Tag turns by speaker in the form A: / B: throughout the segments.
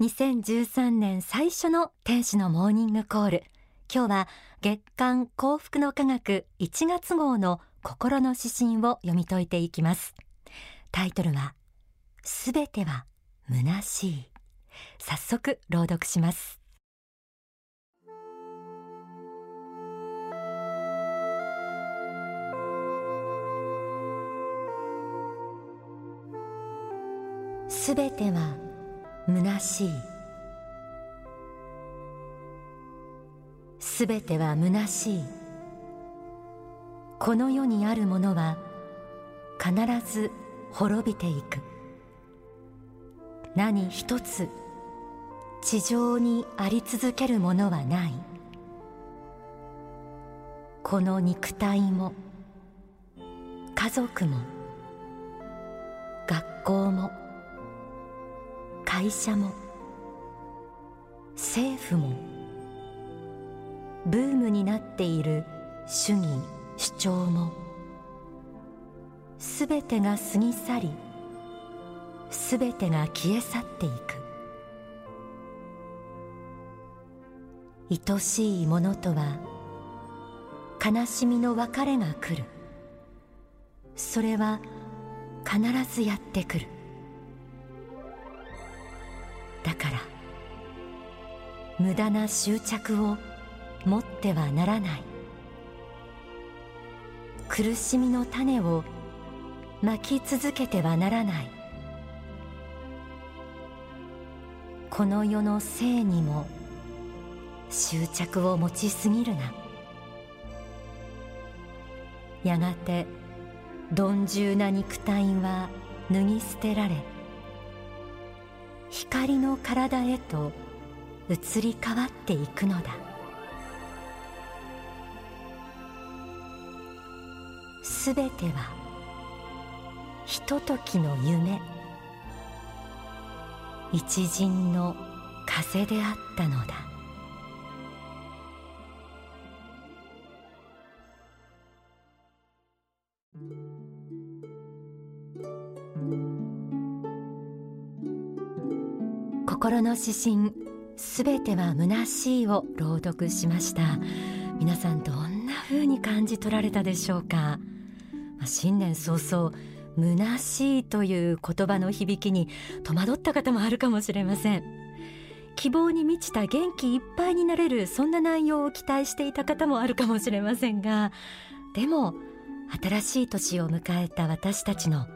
A: 2013年最初の天使のモーニングコール。今日は月刊幸福の科学1月号の心の指針を読み解いていきます。タイトルはすべては虚しい。早速朗読します。すべては虚しい。すべては虚しい。この世にあるものは必ず滅びていく。何一つ地上にあり続けるものはない。この肉体も家族も学校も会社も政府もブームになっている主義主張もすべてが過ぎ去りすべてが消え去っていく。愛しいものとは悲しみの別れが来る。それは必ずやってくる。だから無駄な執着を持ってはならない。苦しみの種をまき続けてはならない。この世の性にも執着を持ちすぎるな。やがて鈍重な肉体は脱ぎ捨てられ光の体へと移り変わっていくのだ。すべてはひとときの夢。一陣の風であったのだ。心の指針すべては虚しいを朗読しました。皆さんどんな風に感じ取られたでしょうか、ま、新年早々虚しいという言葉の響きに戸惑った方もあるかもしれません。希望に満ちた元気いっぱいになれるそんな内容を期待していた方もあるかもしれませんがでも新しい年を迎えた私たちの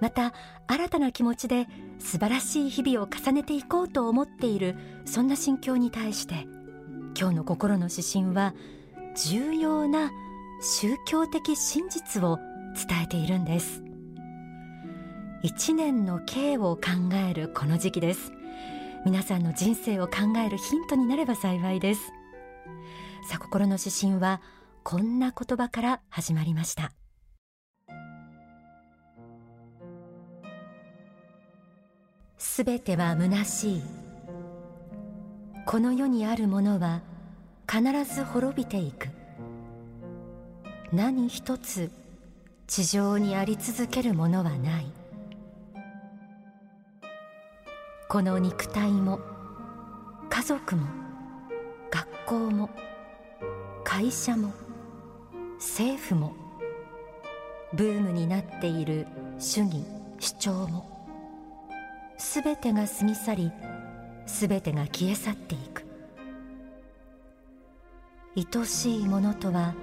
A: また新たな気持ちで素晴らしい日々を重ねていこうと思っているそんな心境に対して今日の心の指針は重要な宗教的真実を伝えているんです。一年の経を考えるこの時期です。皆さんの人生を考えるヒントになれば幸いです。さあ心の指針はこんな言葉から始まりました。すべては虚しい。この世にあるものは必ず滅びていく。何一つ地上にあり続けるものはない。この肉体も家族も学校も会社も政府もブームになっている主義主張もすべてが過ぎ去りすべてが消え去っていく。愛しいものとは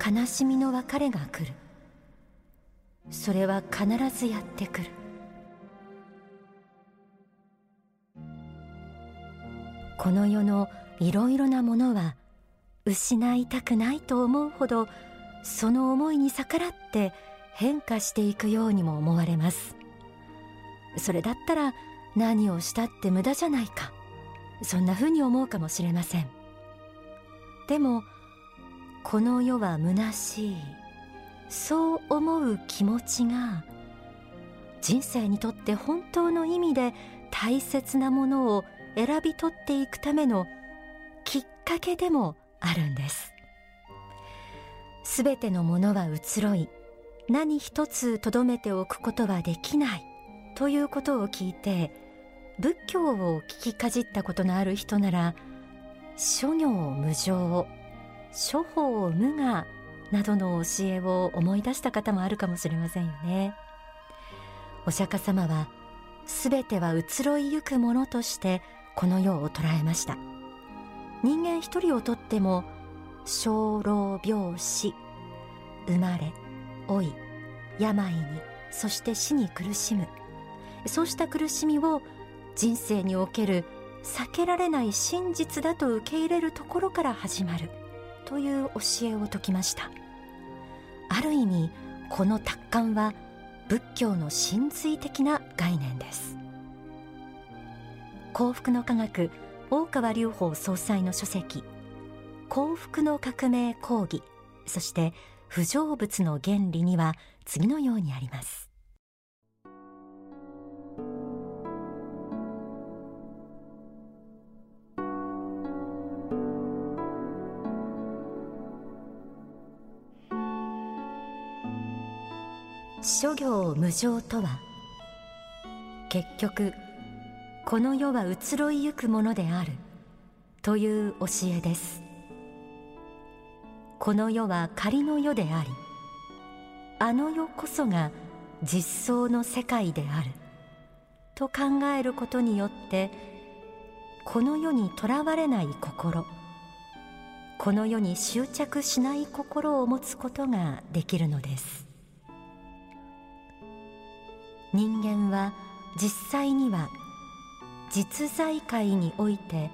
A: 悲しみの別れが来る。それは必ずやってくる。この世のいろいろなものは失いたくないと思うほどその思いに逆らって変化していくようにも思われます。それだったら何をしたって無駄じゃないか。そんなふうに思うかもしれません。でもこの世は虚しい。そう思う気持ちが人生にとって本当の意味で大切なものを選び取っていくためのきっかけでもあるんです。すべてのものは移ろい何一つとどめておくことはできない。ということを聞いて仏教を聞きかじったことのある人なら諸行無常諸法無我などの教えを思い出した方もあるかもしれませんよね。お釈迦様はすべては移ろいゆくものとしてこの世を捉えました。人間一人をとっても生老病死生まれ老い病にそして死に苦しむ。そうした苦しみを人生における避けられない真実だと受け入れるところから始まる。という教えを説きました。ある意味この達観は仏教の真髄的な概念です。幸福の科学大川隆法総裁の書籍幸福の革命講義そして不成仏の原理には次のようにあります。諸行無常とは結局この世は移ろいゆくものであるという教えです。この世は仮の世でありあの世こそが実相の世界であると考えることによってこの世にとらわれない心この世に執着しない心を持つことができるのです。人間は実際には実在界において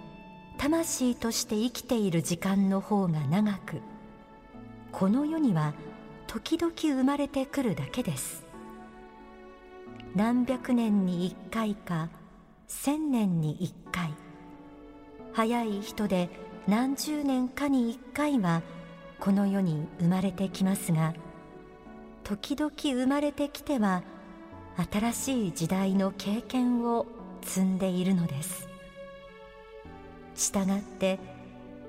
A: 魂として生きている時間の方が長くこの世には時々生まれてくるだけです。何百年に一回か千年に一回。早い人で何十年かに一回はこの世に生まれてきますが時々生まれてきては新しい時代の経験を積んでいるのです。したがって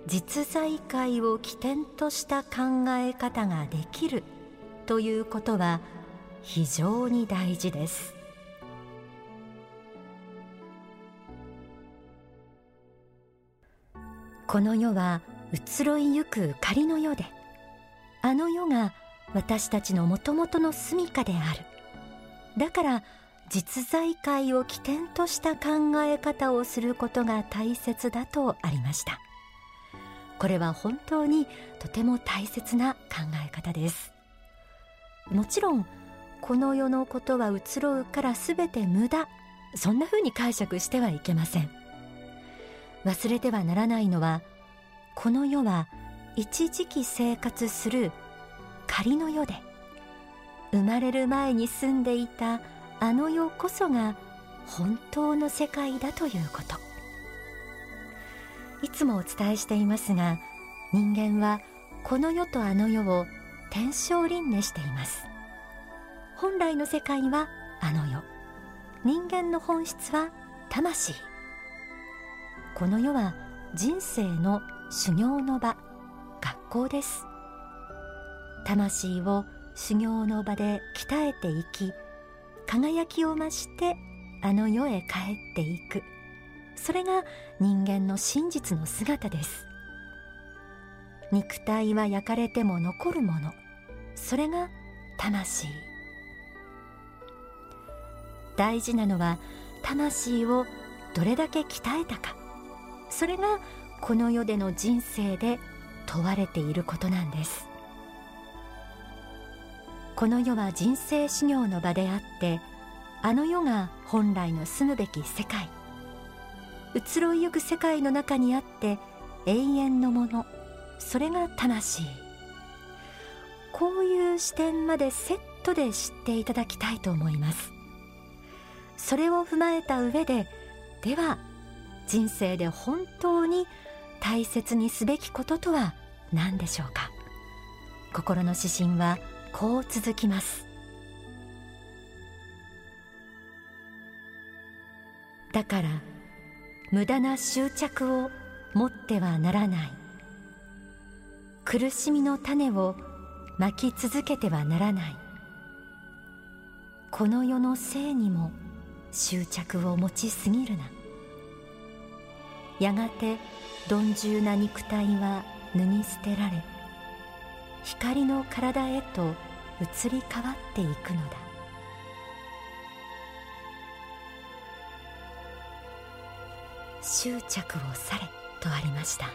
A: 実在界を起点とした考え方ができるということは非常に大事です。この世は移ろいゆく仮の世であの世が私たちのもともとの住処である。だから実在界を起点とした考え方をすることが大切だとありました。これは本当にとても大切な考え方です。もちろんこの世のことは移ろうから全て無駄。そんな風に解釈してはいけません。忘れてはならないのはこの世は一時期生活する仮の世で生まれる前に住んでいたあの世こそが本当の世界だということ。いつもお伝えしていますが人間はこの世とあの世を天正輪廻しています。本来の世界はあの世。人間の本質は魂。この世は人生の修行の場学校です。魂を修行の場で鍛えていき輝きを増してあの世へ帰っていく。それが人間の真実の姿です。肉体は焼かれても残るもの。それが魂。大事なのは魂をどれだけ鍛えたか。それがこの世での人生で問われていることなんです。この世は人生修行の場であってあの世が本来の住むべき世界移ろいゆく世界の中にあって永遠のものそれが魂。こういう視点までセットで知っていただきたいと思います。それを踏まえた上ででは人生で本当に大切にすべきこととは何でしょうか？心の指針はこう続きます。だから無駄な執着を持ってはならない。苦しみの種をまき続けてはならない。この世の生にも執着を持ちすぎるな。やがて鈍重な肉体は脱ぎ捨てられ光の体へと移り変わっていくのだ。執着をされとありました。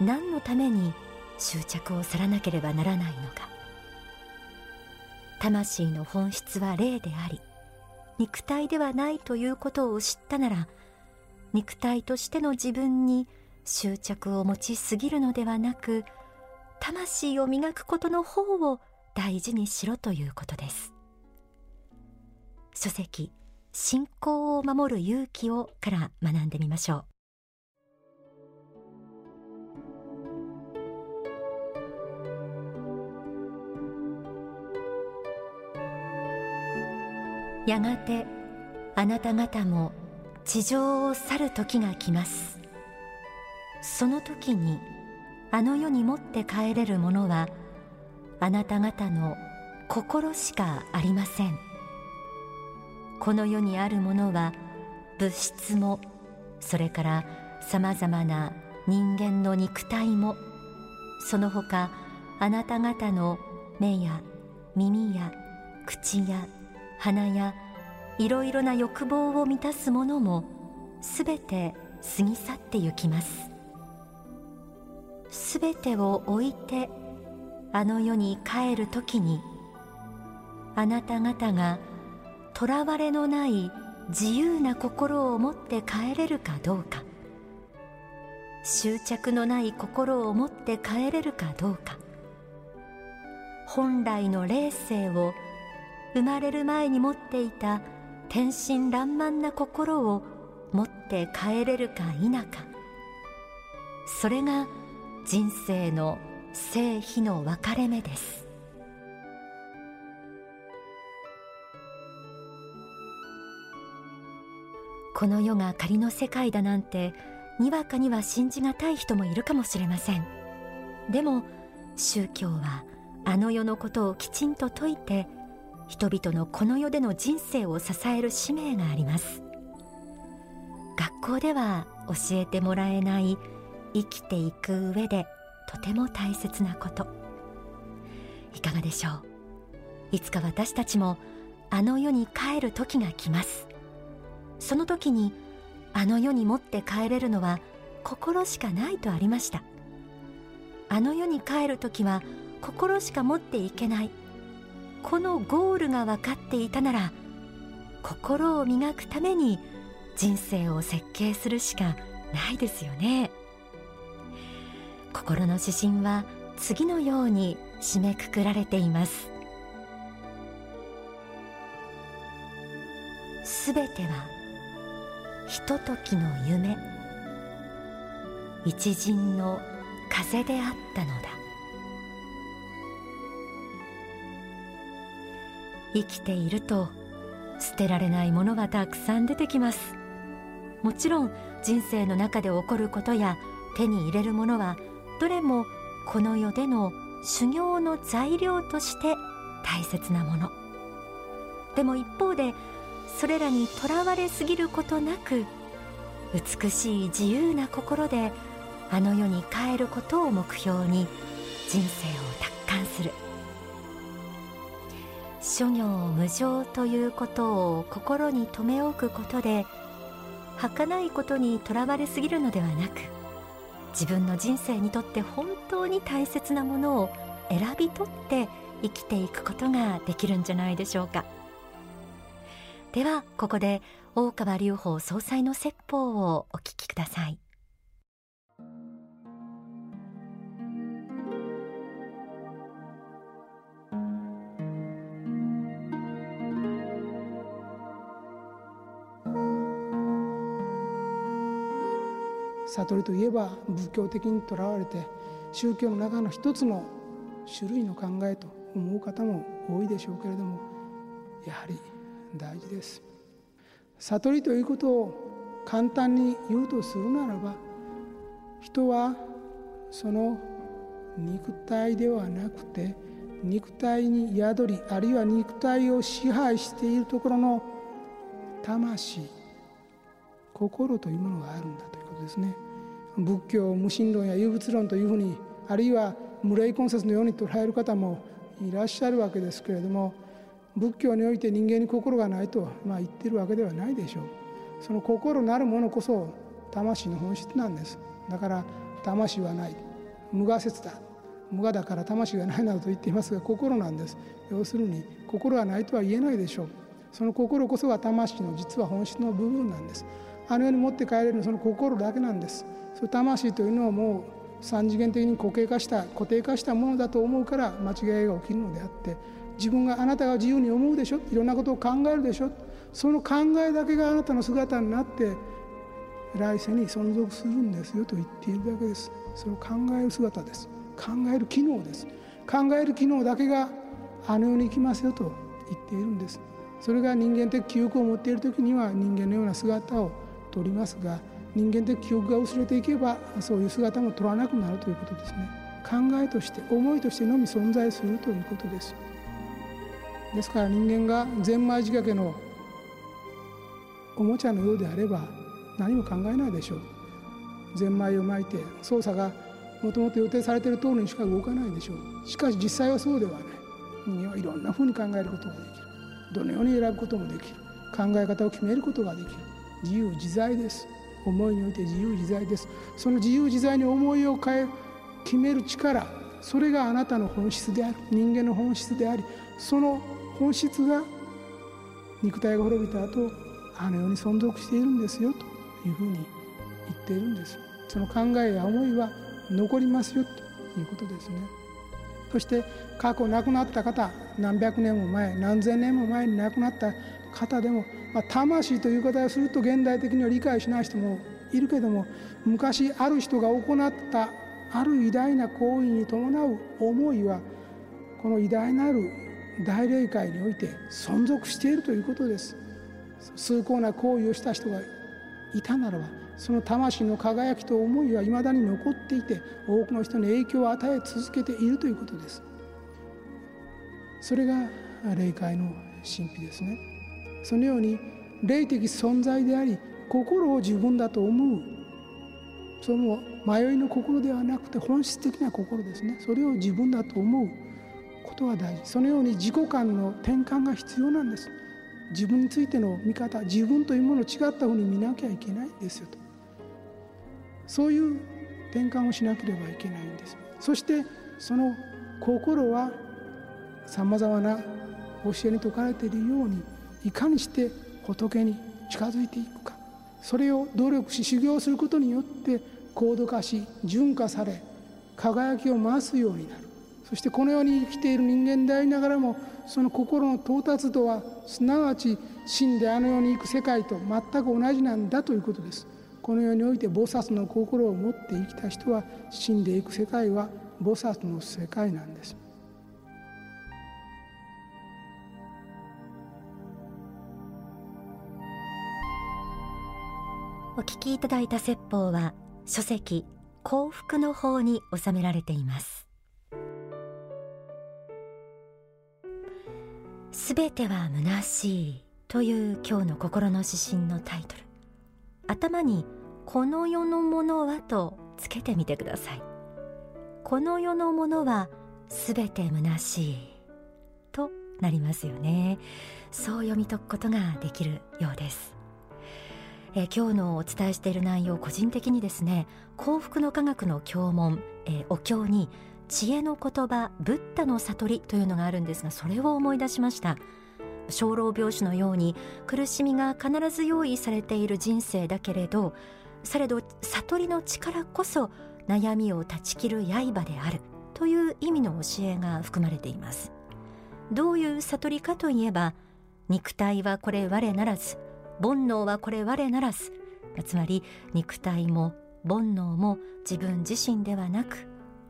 A: 何のために執着を去らなければならないのか。魂の本質は霊であり肉体ではないということを知ったなら肉体としての自分に執着を持ちすぎるのではなく魂を磨くことの方を大事にしろということです。書籍信仰を守る勇気をから学んでみましょう。やがてあなた方も地上を去る時が来ます。その時にあの世に持って帰れるものはあなた方の心しかありません。この世にあるものは物質もそれからさまざまな人間の肉体もその他あなた方の目や耳や口や鼻やいろいろな欲望を満たすものもすべて過ぎ去ってゆきます。すべてを置いてあの世に帰る時にあなた方がとらわれのない自由な心を持って帰れるかどうか執着のない心を持って帰れるかどうか本来の霊性を生まれる前に持っていた天真爛漫な心を持って帰れるか否かそれが人生の生非の分かれ目です。この世が仮の世界だなんてにわかには信じがたい人もいるかもしれません。でも宗教はあの世のことをきちんと説いて人々のこの世での人生を支える使命があります。学校では教えてもらえない生きていく上でとても大切なこと。いかがでしょう？いつか私たちもあの世に帰る時が来ます。その時にあの世に持って帰れるのは心しかないとありました。あの世に帰る時は心しか持っていけない。このゴールが分かっていたなら心を磨くために人生を設計するしかないですよね。心の指針は次のように締めくくられています。すべてはひとときの夢。一陣の風であったのだ。生きていると捨てられないものがたくさん出てきます。もちろん人生の中で起こることや手に入れるものはどれもこの世での修行の材料として大切なもの。でも一方でそれらにとらわれすぎることなく美しい自由な心であの世に帰ることを目標に人生を達観する。諸行無常ということを心に留め置くことで儚いことにとらわれすぎるのではなく自分の人生にとって本当に大切なものを選び取って生きていくことができるんじゃないでしょうか。ではここで大川隆法総裁の説法をお聞きください。
B: 悟りといえば仏教的にとらわれて宗教の中の一つの種類の考えと思う方も多いでしょうけれどもやはり大事です。悟りということを簡単に言うとするならば人はその肉体ではなくて肉体に宿りあるいは肉体を支配しているところの魂心というものがあるんだということですね。仏教無神論や有物論というふうにあるいは無霊根節のように捉える方もいらっしゃるわけですけれども仏教において人間に心がないと、まあ、言ってるわけではないでしょう。その心なるものこそ魂の本質なんです。だから魂はない。無我説だ。無我だから魂がないなどと言っていますが心なんです。要するに心はないとは言えないでしょう。その心こそが魂の実は本質の部分なんです。あの世に持って帰れるのはその心だけなんです。その魂というのはもう三次元的に固形化した固定化したものだと思うから間違いが起きるのであって自分があなたが自由に思うでしょ？いろんなことを考えるでしょ？その考えだけがあなたの姿になって来世に存続するんですよと言っているだけです。それを考える姿です。考える機能です。考える機能だけがあの世に行きますよと言っているんです。それが人間的記憶を持っている時には人間のような姿をとりますが人間的記憶が薄れていけばそういう姿も取らなくなるということですね。考えとして思いとしてのみ存在するということです。ですから人間がゼンマイ仕掛けのおもちゃのようであれば何も考えないでしょう。ゼンマイを巻いて操作がもともと予定されている通りにしか動かないでしょう。しかし実際はそうではない。人間はいろんなふうに考えることができる。どのように選ぶこともできる。考え方を決めることができる。自由自在です。思いにおいて自由自在です。その自由自在に思いを変え決める力それがあなたの本質である。人間の本質でありその本質が肉体が滅びた後あの世に存続しているんですよというふうに言っているんですその考えや思いは残りますよということですね。そして過去亡くなった方何百年も前何千年も前に亡くなった方でも、まあ、魂という言い方をすると現代的には理解しない人もいるけども昔ある人が行ったある偉大な行為に伴う思いはこの偉大なる大霊界において存続しているということです。崇高な行為をした人がいたならばその魂の輝きと思いはいまだに残っていて多くの人に影響を与え続けているということです。それが霊界の神秘ですね。そのように霊的存在であり心を自分だと思う。その迷いの心ではなくて本質的な心ですね。それを自分だと思う。ことが大事。そのように自己観の転換が必要なんです。自分についての見方自分というものを違ったふうに見なきゃいけないんですよと。そういう転換をしなければいけないんです。そしてその心はさまざまな教えに説かれているようにいかにして仏に近づいていくか。それを努力し修行することによって高度化し純化され輝きを増すようになる。そしてこの世に生きている人間でありながらもその心の到達度はすなわち死んであの世に行く世界と全く同じなんだということです。この世において菩薩の心を持って生きた人は死んでいく世界は菩薩の世界なんです。
A: お聞きいただいた説法は書籍幸福の法に収められています。すべては虚しいという今日の心の指針のタイトル。頭にこの世のものはとつけてみてください。この世のものはすべて虚しいとなりますよね。そう読み解くことができるようです。え今日のお伝えしている内容個人的にですね幸福の科学の教問、えお経に知恵の言葉ブッダの悟りというのがあるんですがそれを思い出しました。生老病死のように苦しみが必ず用意されている人生だけれどされど悟りの力こそ悩みを断ち切る刃であるという意味の教えが含まれています。どういう悟りかといえば肉体はこれ我ならず煩悩はこれ我ならずつまり肉体も煩悩も自分自身ではなく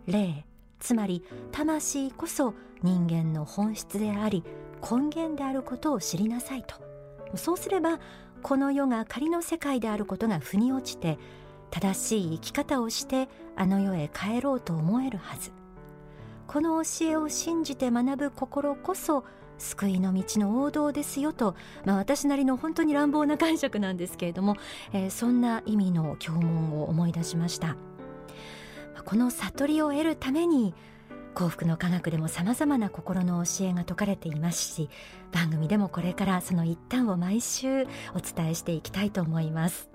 A: 霊。つまり魂こそ人間の本質であり根源であることを知りなさいと。そうすればこの世が仮の世界であることが腑に落ちて正しい生き方をしてあの世へ帰ろうと思えるはず。この教えを信じて学ぶ心こそ救いの道の王道ですよと、まあ、私なりの本当に乱暴な解釈なんですけれども、えー、そんな意味の教文を思い出しました。この悟りを得るために幸福の科学でもさまざまな心の教えが説かれていますし番組でもこれからその一端を毎週お伝えしていきたいと思います。